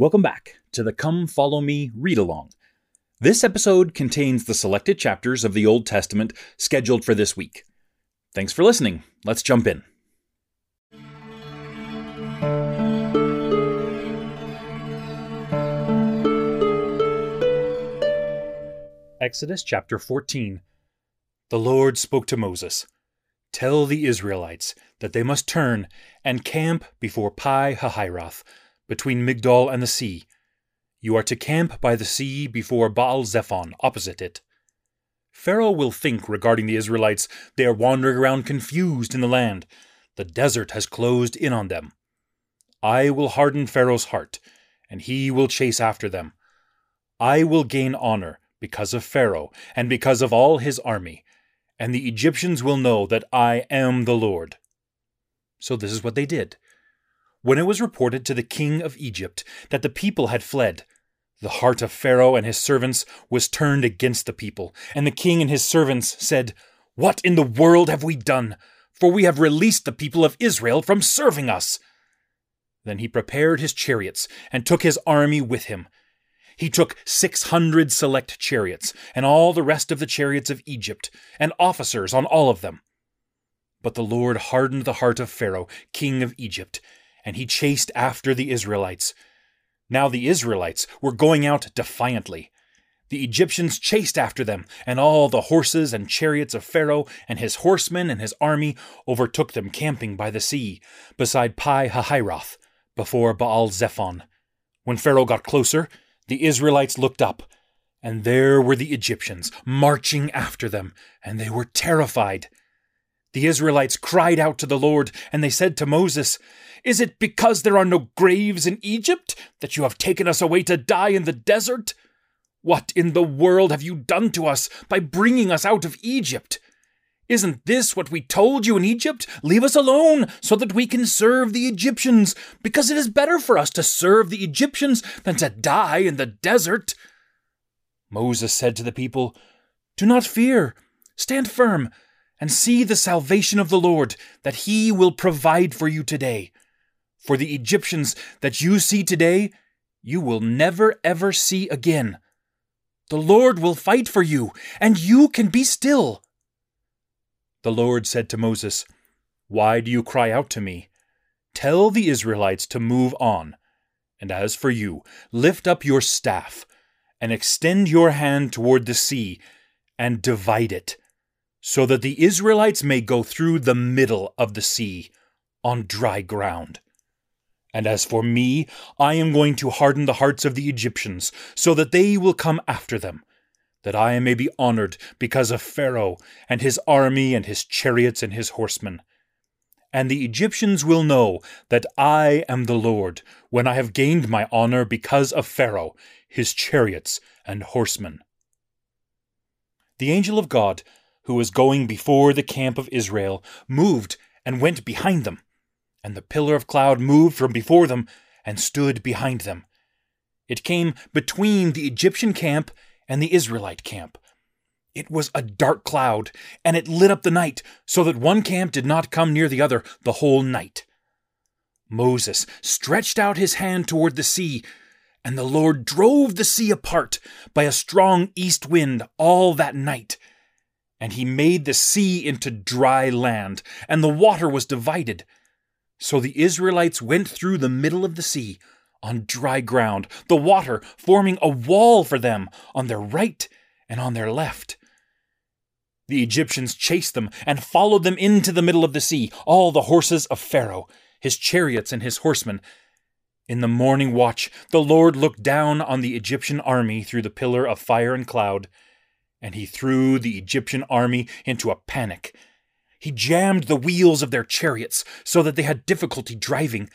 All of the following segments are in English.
Welcome back to the Come Follow Me read along. This episode contains the selected chapters of the Old Testament scheduled for this week. Thanks for listening. Let's jump in. Exodus chapter 14. The Lord spoke to Moses Tell the Israelites that they must turn and camp before Pi Hahiroth between Migdol and the sea. You are to camp by the sea before Baal Zephon, opposite it. Pharaoh will think regarding the Israelites they are wandering around confused in the land. The desert has closed in on them. I will harden Pharaoh's heart, and he will chase after them. I will gain honor because of Pharaoh and because of all his army, and the Egyptians will know that I am the Lord. So this is what they did. When it was reported to the king of Egypt that the people had fled, the heart of Pharaoh and his servants was turned against the people, and the king and his servants said, What in the world have we done? For we have released the people of Israel from serving us. Then he prepared his chariots and took his army with him. He took six hundred select chariots, and all the rest of the chariots of Egypt, and officers on all of them. But the Lord hardened the heart of Pharaoh, king of Egypt, and he chased after the Israelites. Now the Israelites were going out defiantly. The Egyptians chased after them, and all the horses and chariots of Pharaoh and his horsemen and his army overtook them camping by the sea, beside Pi Hahiroth, before Baal Zephon. When Pharaoh got closer, the Israelites looked up, and there were the Egyptians marching after them, and they were terrified. The Israelites cried out to the Lord, and they said to Moses, is it because there are no graves in Egypt that you have taken us away to die in the desert? What in the world have you done to us by bringing us out of Egypt? Isn't this what we told you in Egypt? Leave us alone so that we can serve the Egyptians, because it is better for us to serve the Egyptians than to die in the desert. Moses said to the people, Do not fear, stand firm, and see the salvation of the Lord, that he will provide for you today. For the Egyptians that you see today, you will never ever see again. The Lord will fight for you, and you can be still. The Lord said to Moses, Why do you cry out to me? Tell the Israelites to move on. And as for you, lift up your staff, and extend your hand toward the sea, and divide it, so that the Israelites may go through the middle of the sea on dry ground. And as for me, I am going to harden the hearts of the Egyptians, so that they will come after them, that I may be honored because of Pharaoh, and his army, and his chariots, and his horsemen. And the Egyptians will know that I am the Lord, when I have gained my honor because of Pharaoh, his chariots, and horsemen. The angel of God, who was going before the camp of Israel, moved and went behind them and the pillar of cloud moved from before them and stood behind them. It came between the Egyptian camp and the Israelite camp. It was a dark cloud, and it lit up the night, so that one camp did not come near the other the whole night. Moses stretched out his hand toward the sea, and the Lord drove the sea apart by a strong east wind all that night. And he made the sea into dry land, and the water was divided. So the Israelites went through the middle of the sea on dry ground, the water forming a wall for them on their right and on their left. The Egyptians chased them and followed them into the middle of the sea, all the horses of Pharaoh, his chariots, and his horsemen. In the morning watch, the Lord looked down on the Egyptian army through the pillar of fire and cloud, and he threw the Egyptian army into a panic he jammed the wheels of their chariots so that they had difficulty driving.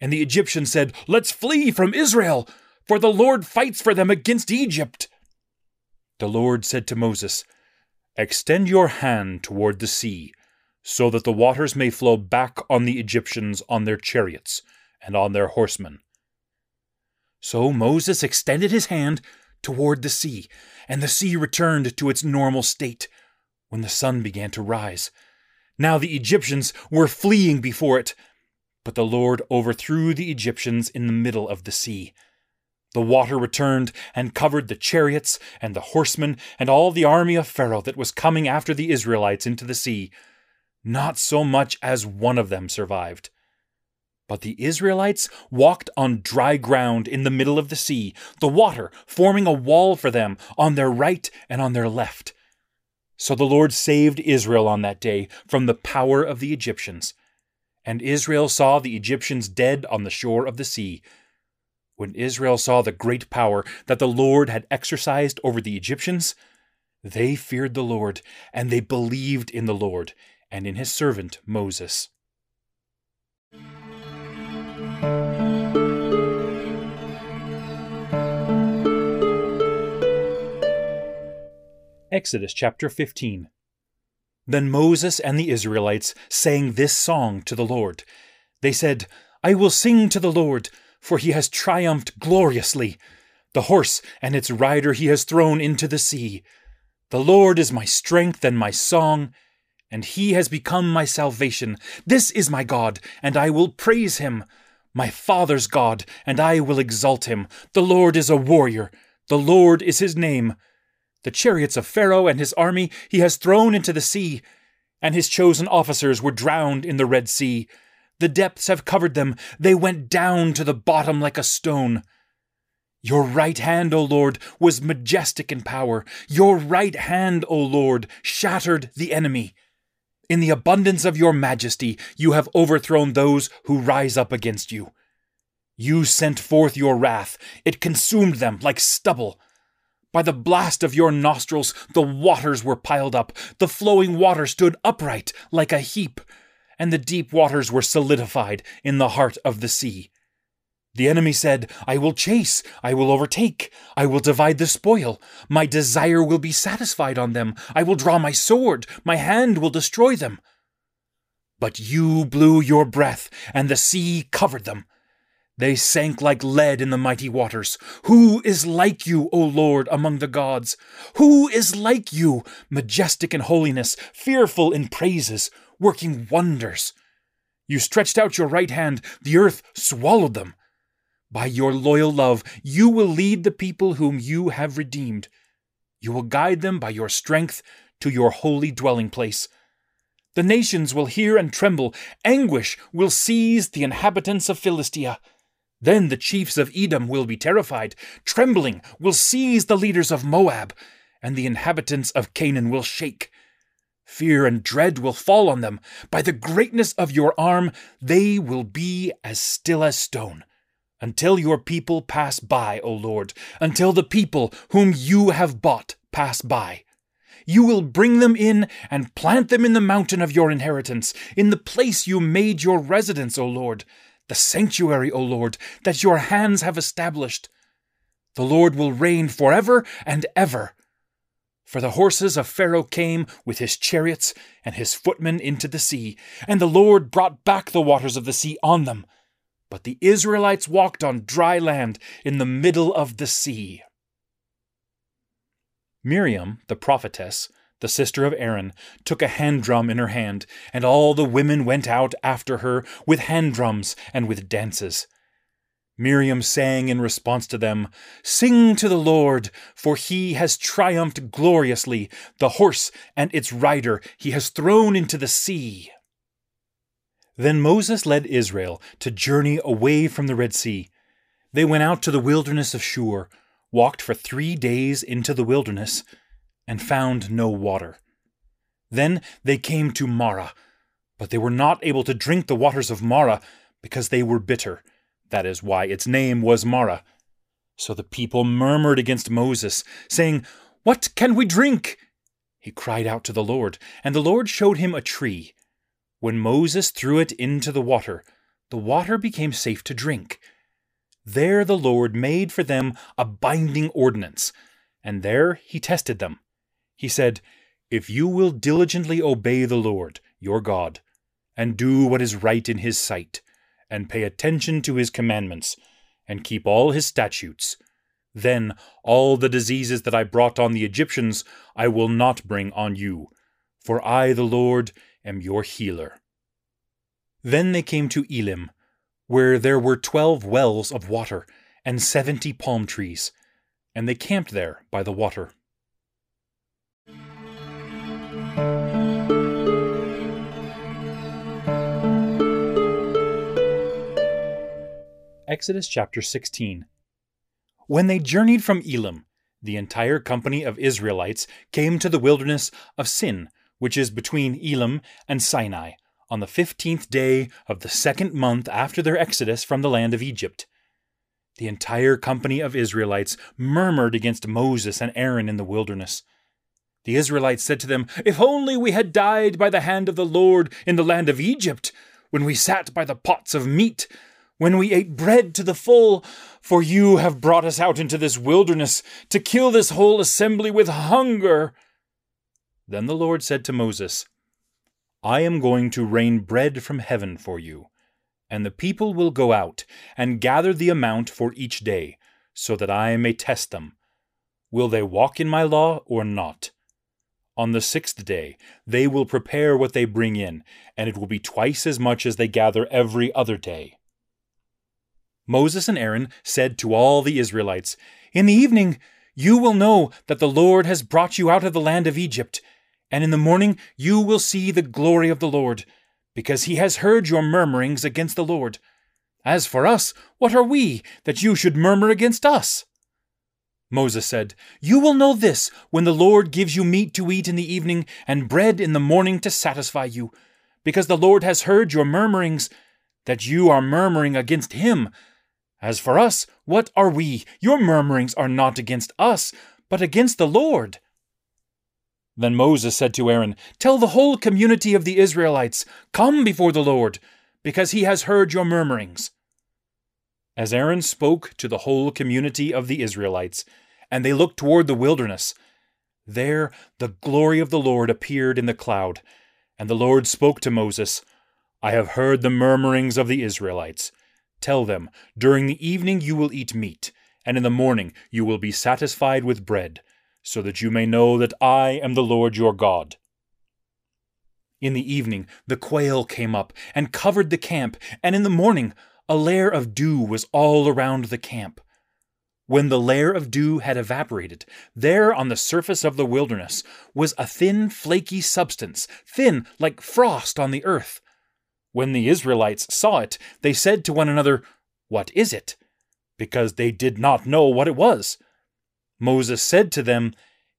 And the Egyptians said, Let's flee from Israel, for the Lord fights for them against Egypt. The Lord said to Moses, Extend your hand toward the sea, so that the waters may flow back on the Egyptians on their chariots and on their horsemen. So Moses extended his hand toward the sea, and the sea returned to its normal state when the sun began to rise. Now the Egyptians were fleeing before it. But the Lord overthrew the Egyptians in the middle of the sea, The water returned and covered the chariots and the horsemen and all the army of Pharaoh that was coming after the Israelites into the sea. Not so much as one of them survived. But the Israelites walked on dry ground in the middle of the sea, the water forming a wall for them on their right and on their left. So the Lord saved Israel on that day from the power of the Egyptians. And Israel saw the Egyptians dead on the shore of the sea. When Israel saw the great power that the Lord had exercised over the Egyptians, they feared the Lord, and they believed in the Lord and in his servant Moses. Exodus chapter 15. Then Moses and the Israelites sang this song to the Lord. They said, I will sing to the Lord, for he has triumphed gloriously. The horse and its rider he has thrown into the sea. The Lord is my strength and my song, and he has become my salvation. This is my God, and I will praise him. My father's God, and I will exalt him. The Lord is a warrior. The Lord is his name. The chariots of Pharaoh and his army he has thrown into the sea, and his chosen officers were drowned in the Red Sea. The depths have covered them, they went down to the bottom like a stone. Your right hand, O Lord, was majestic in power. Your right hand, O Lord, shattered the enemy. In the abundance of your majesty, you have overthrown those who rise up against you. You sent forth your wrath, it consumed them like stubble. By the blast of your nostrils, the waters were piled up. The flowing water stood upright like a heap, and the deep waters were solidified in the heart of the sea. The enemy said, I will chase, I will overtake, I will divide the spoil. My desire will be satisfied on them. I will draw my sword, my hand will destroy them. But you blew your breath, and the sea covered them. They sank like lead in the mighty waters. Who is like you, O Lord, among the gods? Who is like you, majestic in holiness, fearful in praises, working wonders? You stretched out your right hand, the earth swallowed them. By your loyal love, you will lead the people whom you have redeemed. You will guide them by your strength to your holy dwelling place. The nations will hear and tremble. Anguish will seize the inhabitants of Philistia. Then the chiefs of Edom will be terrified. Trembling will seize the leaders of Moab, and the inhabitants of Canaan will shake. Fear and dread will fall on them. By the greatness of your arm, they will be as still as stone. Until your people pass by, O Lord, until the people whom you have bought pass by. You will bring them in and plant them in the mountain of your inheritance, in the place you made your residence, O Lord the sanctuary, O Lord, that your hands have established. The Lord will reign forever and ever. For the horses of Pharaoh came with his chariots and his footmen into the sea, and the Lord brought back the waters of the sea on them. But the Israelites walked on dry land in the middle of the sea. Miriam, the prophetess, the sister of Aaron, took a hand drum in her hand, and all the women went out after her with hand drums and with dances. Miriam sang in response to them, Sing to the Lord, for he has triumphed gloriously. The horse and its rider he has thrown into the sea. Then Moses led Israel to journey away from the Red Sea. They went out to the wilderness of Shur, walked for three days into the wilderness, and found no water. Then they came to Marah, but they were not able to drink the waters of Marah because they were bitter. That is why its name was Marah. So the people murmured against Moses, saying, What can we drink? He cried out to the Lord, and the Lord showed him a tree. When Moses threw it into the water, the water became safe to drink. There the Lord made for them a binding ordinance, and there he tested them. He said, If you will diligently obey the Lord, your God, and do what is right in his sight, and pay attention to his commandments, and keep all his statutes, then all the diseases that I brought on the Egyptians I will not bring on you, for I, the Lord, am your healer. Then they came to Elim, where there were twelve wells of water, and seventy palm trees, and they camped there by the water. Exodus chapter 16. When they journeyed from Elim, the entire company of Israelites came to the wilderness of Sin, which is between Elim and Sinai, on the fifteenth day of the second month after their exodus from the land of Egypt. The entire company of Israelites murmured against Moses and Aaron in the wilderness. The Israelites said to them, If only we had died by the hand of the Lord in the land of Egypt, when we sat by the pots of meat when we ate bread to the full, for you have brought us out into this wilderness to kill this whole assembly with hunger. Then the Lord said to Moses, I am going to rain bread from heaven for you, and the people will go out and gather the amount for each day, so that I may test them. Will they walk in my law or not? On the sixth day, they will prepare what they bring in, and it will be twice as much as they gather every other day. Moses and Aaron said to all the Israelites, In the evening you will know that the Lord has brought you out of the land of Egypt, and in the morning you will see the glory of the Lord, because he has heard your murmurings against the Lord. As for us, what are we, that you should murmur against us? Moses said, You will know this when the Lord gives you meat to eat in the evening and bread in the morning to satisfy you, because the Lord has heard your murmurings, that you are murmuring against him as for us, what are we? Your murmurings are not against us, but against the Lord. Then Moses said to Aaron, Tell the whole community of the Israelites, Come before the Lord, because he has heard your murmurings. As Aaron spoke to the whole community of the Israelites, and they looked toward the wilderness, there the glory of the Lord appeared in the cloud, and the Lord spoke to Moses, I have heard the murmurings of the Israelites. Tell them, During the evening you will eat meat, and in the morning you will be satisfied with bread, so that you may know that I am the Lord your God. In the evening the quail came up and covered the camp, and in the morning a layer of dew was all around the camp. When the layer of dew had evaporated, there on the surface of the wilderness was a thin, flaky substance, thin like frost on the earth. When the Israelites saw it, they said to one another, What is it? Because they did not know what it was. Moses said to them,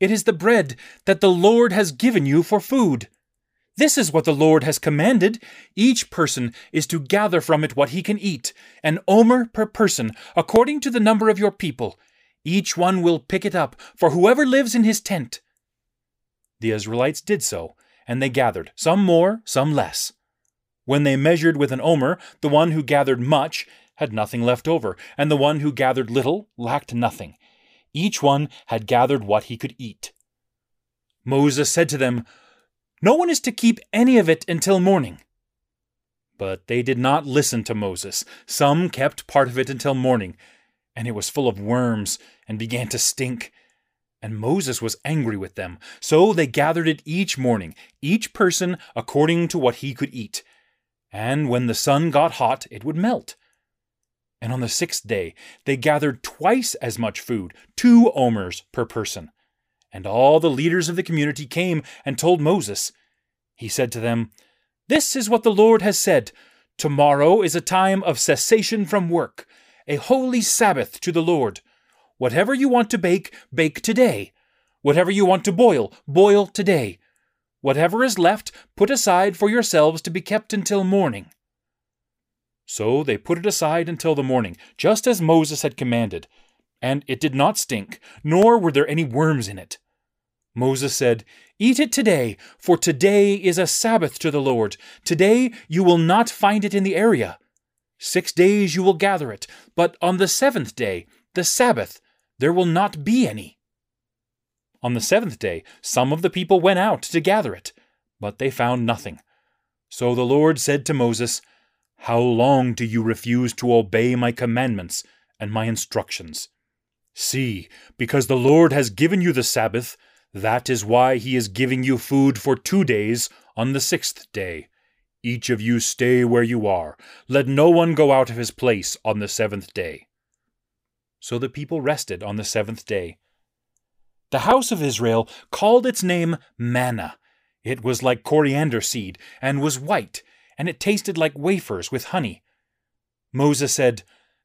It is the bread that the Lord has given you for food. This is what the Lord has commanded. Each person is to gather from it what he can eat, an omer per person, according to the number of your people. Each one will pick it up, for whoever lives in his tent. The Israelites did so, and they gathered, some more, some less. When they measured with an omer, the one who gathered much had nothing left over, and the one who gathered little lacked nothing. Each one had gathered what he could eat. Moses said to them, No one is to keep any of it until morning. But they did not listen to Moses. Some kept part of it until morning, and it was full of worms and began to stink. And Moses was angry with them. So they gathered it each morning, each person according to what he could eat and when the sun got hot, it would melt. And on the sixth day, they gathered twice as much food, two omers per person. And all the leaders of the community came and told Moses. He said to them, This is what the Lord has said Tomorrow is a time of cessation from work, a holy Sabbath to the Lord. Whatever you want to bake, bake today. Whatever you want to boil, boil today. Whatever is left, put aside for yourselves to be kept until morning. So they put it aside until the morning, just as Moses had commanded. And it did not stink, nor were there any worms in it. Moses said, Eat it today, for today is a Sabbath to the Lord. Today you will not find it in the area. Six days you will gather it, but on the seventh day, the Sabbath, there will not be any. On the seventh day, some of the people went out to gather it, but they found nothing. So the Lord said to Moses, How long do you refuse to obey my commandments and my instructions? See, because the Lord has given you the Sabbath, that is why he is giving you food for two days on the sixth day. Each of you stay where you are. Let no one go out of his place on the seventh day. So the people rested on the seventh day. The house of Israel called its name manna. It was like coriander seed, and was white, and it tasted like wafers with honey. Moses said,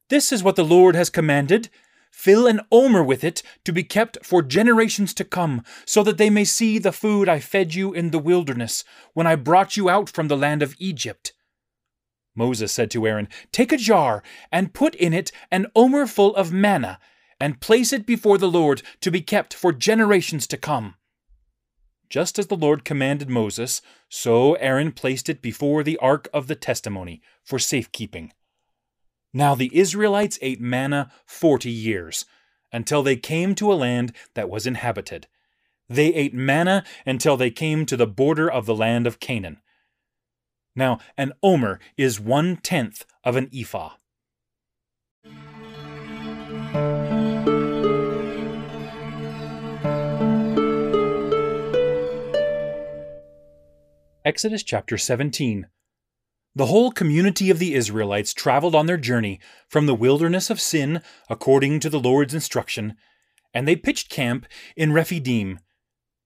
This is what the Lord has commanded. Fill an omer with it to be kept for generations to come, so that they may see the food I fed you in the wilderness, when I brought you out from the land of Egypt. Moses said to Aaron, Take a jar, and put in it an omer full of manna, and place it before the Lord to be kept for generations to come. Just as the Lord commanded Moses, so Aaron placed it before the ark of the testimony for safekeeping. Now the Israelites ate manna forty years, until they came to a land that was inhabited. They ate manna until they came to the border of the land of Canaan. Now, an omer is one tenth of an ephah. Exodus chapter 17. The whole community of the Israelites traveled on their journey from the wilderness of Sin, according to the Lord's instruction, and they pitched camp in Rephidim.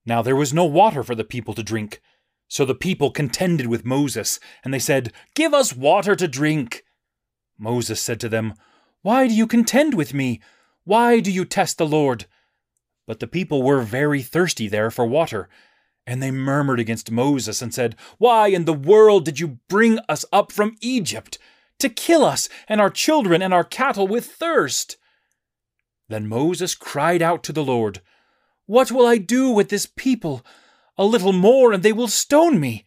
Now there was no water for the people to drink. So the people contended with Moses, and they said, Give us water to drink. Moses said to them, Why do you contend with me? Why do you test the Lord? But the people were very thirsty there for water. And they murmured against Moses and said, Why in the world did you bring us up from Egypt? To kill us and our children and our cattle with thirst. Then Moses cried out to the Lord, What will I do with this people? A little more, and they will stone me.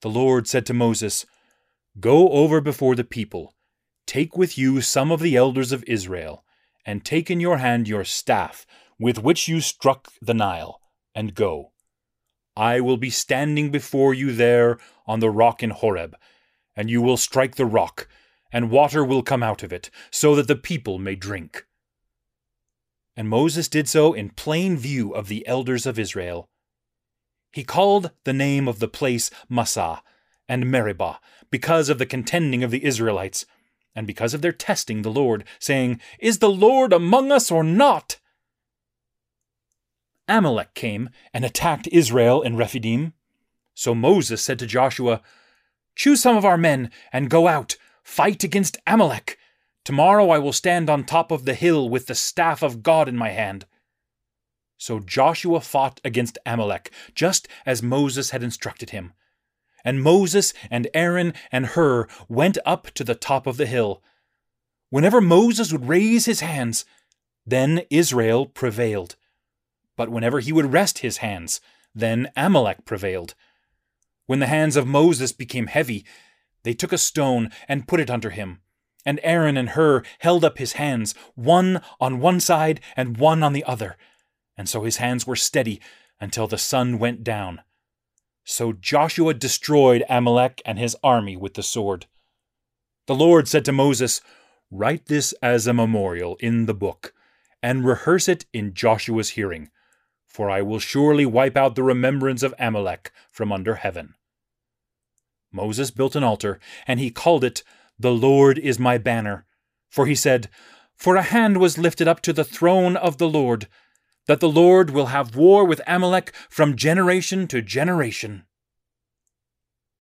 The Lord said to Moses, Go over before the people. Take with you some of the elders of Israel, and take in your hand your staff, with which you struck the Nile, and go. I will be standing before you there on the rock in Horeb, and you will strike the rock, and water will come out of it, so that the people may drink. And Moses did so in plain view of the elders of Israel. He called the name of the place Massah and Meribah because of the contending of the Israelites, and because of their testing the Lord, saying, Is the Lord among us or not? Amalek came and attacked Israel in Rephidim. So Moses said to Joshua, Choose some of our men and go out, fight against Amalek. Tomorrow I will stand on top of the hill with the staff of God in my hand. So Joshua fought against Amalek, just as Moses had instructed him. And Moses and Aaron and Hur went up to the top of the hill. Whenever Moses would raise his hands, then Israel prevailed. But whenever he would rest his hands, then Amalek prevailed. When the hands of Moses became heavy, they took a stone and put it under him. And Aaron and Hur held up his hands, one on one side and one on the other and so his hands were steady until the sun went down. So Joshua destroyed Amalek and his army with the sword. The Lord said to Moses, Write this as a memorial in the book, and rehearse it in Joshua's hearing, for I will surely wipe out the remembrance of Amalek from under heaven. Moses built an altar, and he called it, The Lord is my banner. For he said, For a hand was lifted up to the throne of the Lord, that the Lord will have war with Amalek from generation to generation.